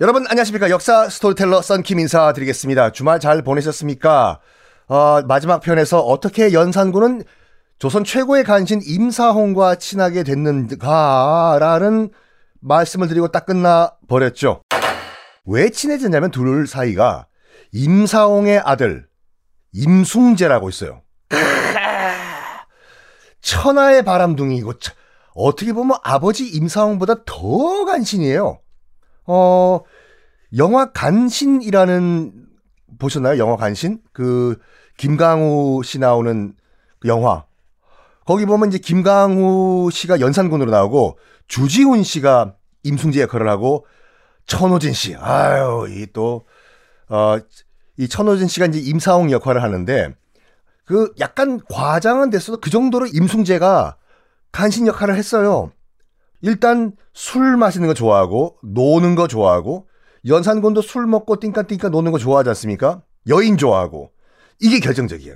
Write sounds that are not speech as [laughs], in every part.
여러분 안녕하십니까 역사 스토리텔러 썬킴 인사드리겠습니다. 주말 잘 보내셨습니까? 어, 마지막 편에서 어떻게 연산군은 조선 최고의 간신 임사홍과 친하게 됐는가라는 말씀을 드리고 딱 끝나 버렸죠. 왜 친해졌냐면 둘 사이가 임사홍의 아들 임숭재라고 있어요. 천하의 바람둥이고 어떻게 보면 아버지 임사홍보다 더 간신이에요. 어, 영화 간신이라는 보셨나요? 영화 간신? 그 김강우 씨 나오는 그 영화. 거기 보면 이제 김강우 씨가 연산군으로 나오고 주지훈 씨가 임승재 역할을 하고 천호진 씨. 아유, 이 또, 어, 이 천호진 씨가 이제 임사홍 역할을 하는데 그 약간 과장은 됐어도 그 정도로 임승재가 간신 역할을 했어요. 일단 술 마시는 거 좋아하고 노는 거 좋아하고 연산군도 술 먹고 띵까띵까 노는 거 좋아하지 않습니까? 여인 좋아하고 이게 결정적이에요.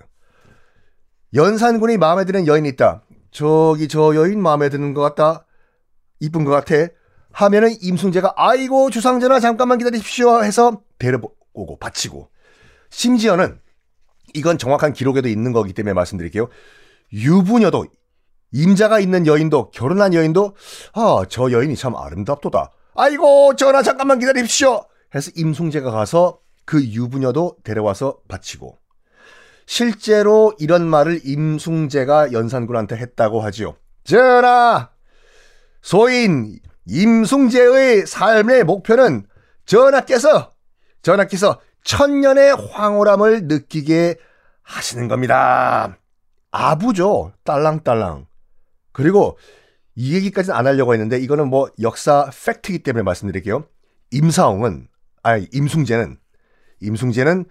연산군이 마음에 드는 여인이 있다. 저기 저 여인 마음에 드는 것 같다. 이쁜 것 같아. 하면은 임순재가 아이고 주상전하 잠깐만 기다리십시오 해서 데려오고 바치고 심지어는 이건 정확한 기록에도 있는 거기 때문에 말씀드릴게요. 유부녀도 임자가 있는 여인도 결혼한 여인도 아 저 여인이 참 아름답도다. 아이고 전하 잠깐만 기다리십시오. 해서 임숭재가 가서 그 유부녀도 데려와서 바치고 실제로 이런 말을 임숭재가 연산군한테 했다고 하지요. 전하 소인 임숭재의 삶의 목표는 전하께서 전하께서 천년의 황홀함을 느끼게 하시는 겁니다. 아부죠. 딸랑딸랑. 그리고 이 얘기까지는 안 하려고 했는데 이거는 뭐 역사 팩트이기 때문에 말씀드릴게요. 임사홍은 아니 임숭재는 임숭재는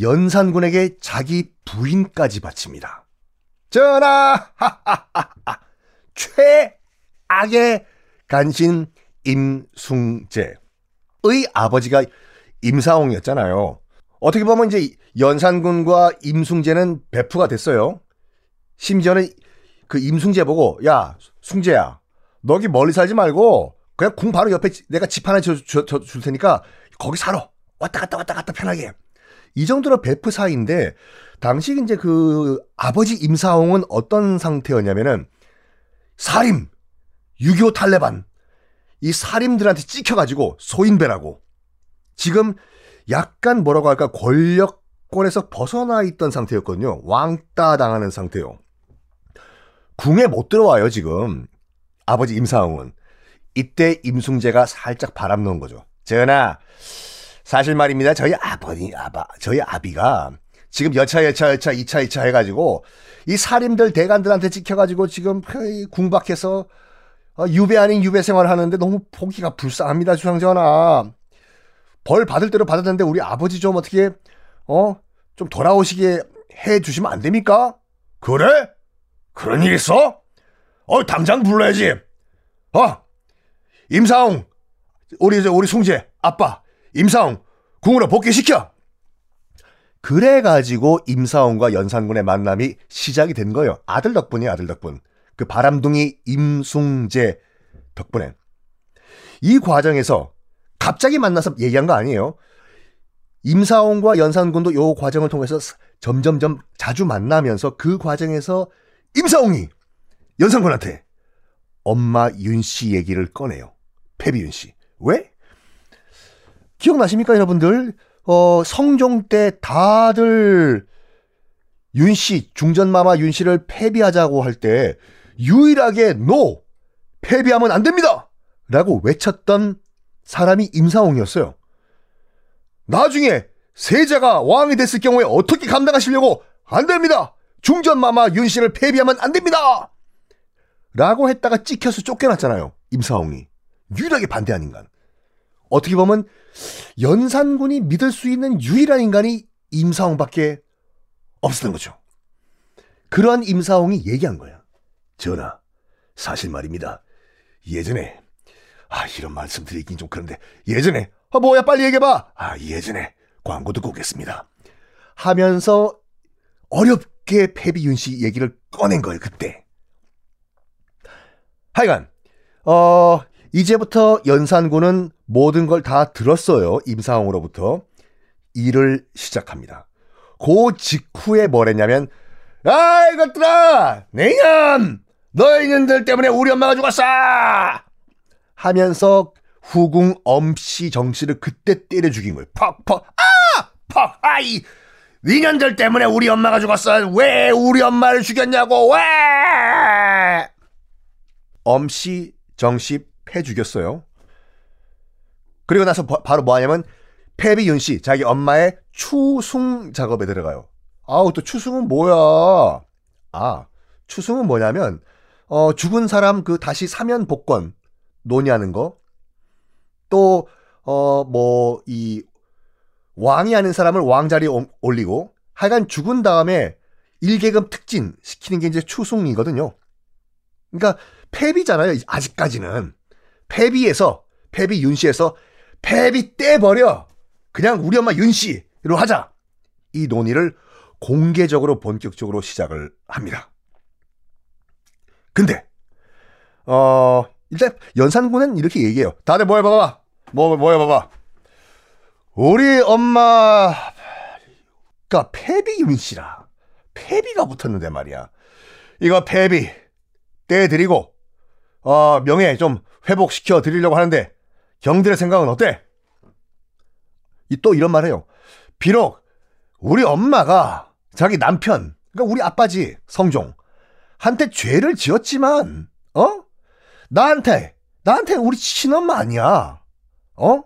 연산군에게 자기 부인까지 바칩니다. 전하 [laughs] 최악의 간신 임숭재의 아버지가 임사홍이었잖아요. 어떻게 보면 이제 연산군과 임숭재는 배프가 됐어요. 심지어는 그 임숭재 보고 야 숭재야 너기 멀리 살지 말고 그냥 궁 바로 옆에 내가 집 하나 줄 테니까 거기 살아. 왔다 갔다 왔다 갔다 편하게. 이 정도로 베프 사이인데 당시 이제 그 아버지 임사홍은 어떤 상태였냐면은 살임 유교 탈레반. 이 살임들한테 찍혀가지고 소인배라고. 지금 약간 뭐라고 할까? 권력권에서 벗어나 있던 상태였거든요. 왕따 당하는 상태요 궁에 못 들어와요, 지금. 아버지 임사홍은. 이때 임숭재가 살짝 바람 넣은 거죠. 전하, 사실 말입니다. 저희 아버지, 아바, 저희 아비가 지금 여차, 여차, 여차, 이차, 이차 해가지고 이 살인들 대간들한테 찍혀가지고 지금 궁박해서 어, 유배 아닌 유배 생활을 하는데 너무 보기가 불쌍합니다, 주상전하. 벌 받을 대로 받았는데 우리 아버지 좀 어떻게, 어, 좀 돌아오시게 해 주시면 안 됩니까? 그래? 그런 일 있어? 어, 당장 불러야지. 어, 임사홍, 우리, 우리 숭재, 아빠, 임사홍, 궁으로 복귀시켜! 그래 가지고 임사홍과 연산군의 만남이 시작이 된 거예요. 아들 덕분이에요, 아들 덕분. 그 바람둥이 임숭재 덕분에. 이 과정에서 갑자기 만나서 얘기한 거 아니에요. 임사홍과 연산군도 이 과정을 통해서 점점점 자주 만나면서 그 과정에서 임사홍이 연상군한테 엄마 윤 씨 얘기를 꺼내요. 패비윤 씨. 왜? 기억나십니까, 여러분들? 어, 성종 때 다들 윤 씨, 중전마마 윤 씨를 패비하자고 할 때 유일하게 노! 패비하면 안 됩니다! 라고 외쳤던 사람이 임사홍이었어요. 나중에 세자가 왕이 됐을 경우에 어떻게 감당하시려고 안 됩니다! 중전마마 윤 씨를 폐비하면 안 됩니다! 라고 했다가 찍혀서 쫓겨났잖아요. 임사홍이. 유일하게 반대한 인간. 어떻게 보면 연산군이 믿을 수 있는 유일한 인간이 임사홍밖에 없었던 거죠. 그러한 임사홍이 얘기한 거야. 전하, 사실 말입니다. 예전에 아 이런 말씀 드리긴 좀 그런데 예전에 아 뭐야 빨리 얘기해봐. 아 예전에 광고 듣고 오겠습니다. 하면서 어렵 어떻게 패비윤 씨 얘기를 꺼낸 거예요, 그때. 하여간, 어, 이제부터 연산군은 모든 걸 다 들었어요. 임상으로부터. 일을 시작합니다. 그 직후에 뭘 했냐면, 아, 이것들아! 내년! 너희년들 때문에 우리 엄마가 죽었어! 하면서 후궁 엄씨 정씨를 그때 때려 죽인 거예요. 퍽 퍽, 아! 퍽, 아이! 니년들 때문에 우리 엄마가 죽었어. 왜 우리 엄마를 죽였냐고, 왜! 엄씨, 정씨 패 죽였어요. 그리고 나서 바, 바로 뭐 하냐면, 패비윤 씨, 자기 엄마의 추숭 작업에 들어가요. 아우, 또 추숭은 뭐야? 아, 추숭은 뭐냐면, 어, 죽은 사람 그 다시 사면 복권 논의하는 거. 또, 어, 뭐, 이, 왕이 하는 사람을 왕자리에 올리고, 하여간 죽은 다음에 일계금 특진 시키는 게 이제 추숭이거든요. 그러니까, 패비잖아요, 아직까지는. 패비에서, 패비 윤씨에서, 패비 떼버려! 그냥 우리 엄마 윤씨로 하자! 이 논의를 공개적으로 본격적으로 시작을 합니다. 근데, 어, 일단 연산군은 이렇게 얘기해요. 다들 뭐 해봐봐. 뭐, 뭐 해봐봐. 우리 엄마가 패비윤 씨라. 패비가 붙었는데 말이야. 이거 패비 떼드리고, 어, 명예 좀 회복시켜 드리려고 하는데, 경들의 생각은 어때? 또 이런 말 해요. 비록 우리 엄마가 자기 남편, 그러니까 우리 아빠지, 성종, 한테 죄를 지었지만, 어? 나한테, 나한테 우리 친엄마 아니야. 어?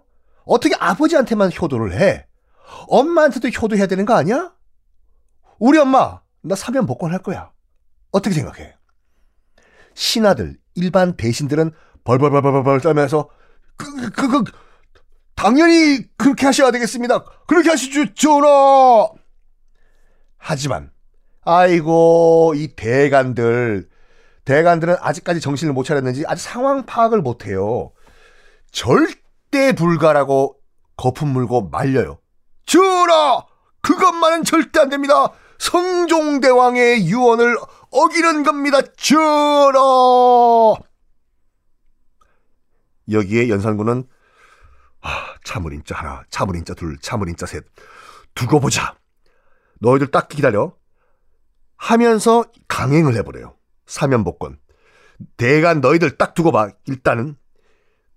어떻게 아버지한테만 효도를 해? 엄마한테도 효도해야 되는 거 아니야? 우리 엄마, 나 사면 복권할 거야. 어떻게 생각해? 신하들, 일반 대신들은 벌벌벌벌벌 떨면서, 그, 그, 그, 당연히 그렇게 하셔야 되겠습니다. 그렇게 하시죠, 전하! 하지만, 아이고, 이 대간들, 대간들은 아직까지 정신을 못 차렸는지 아직 상황 파악을 못 해요. 절대 불가라고 거품 물고 말려요. 전하! 그것만은 절대 안 됩니다. 성종대왕의 유언을 어기는 겁니다. 전하! 여기에 연산군은 아, 참을인자 하나, 참을인자 둘, 참을인자 셋. 두고 보자. 너희들 딱 기다려. 하면서 강행을 해버려요. 사면복권. 대간 너희들 딱 두고 봐. 일단은.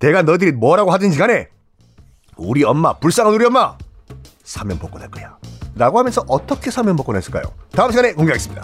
대간 너희들이 뭐라고 하든지 간에 우리 엄마, 불쌍한 우리 엄마 사면 복권 할 거야. 라고 하면서 어떻게 사면 복권 했을까요? 다음 시간에 공개하겠습니다.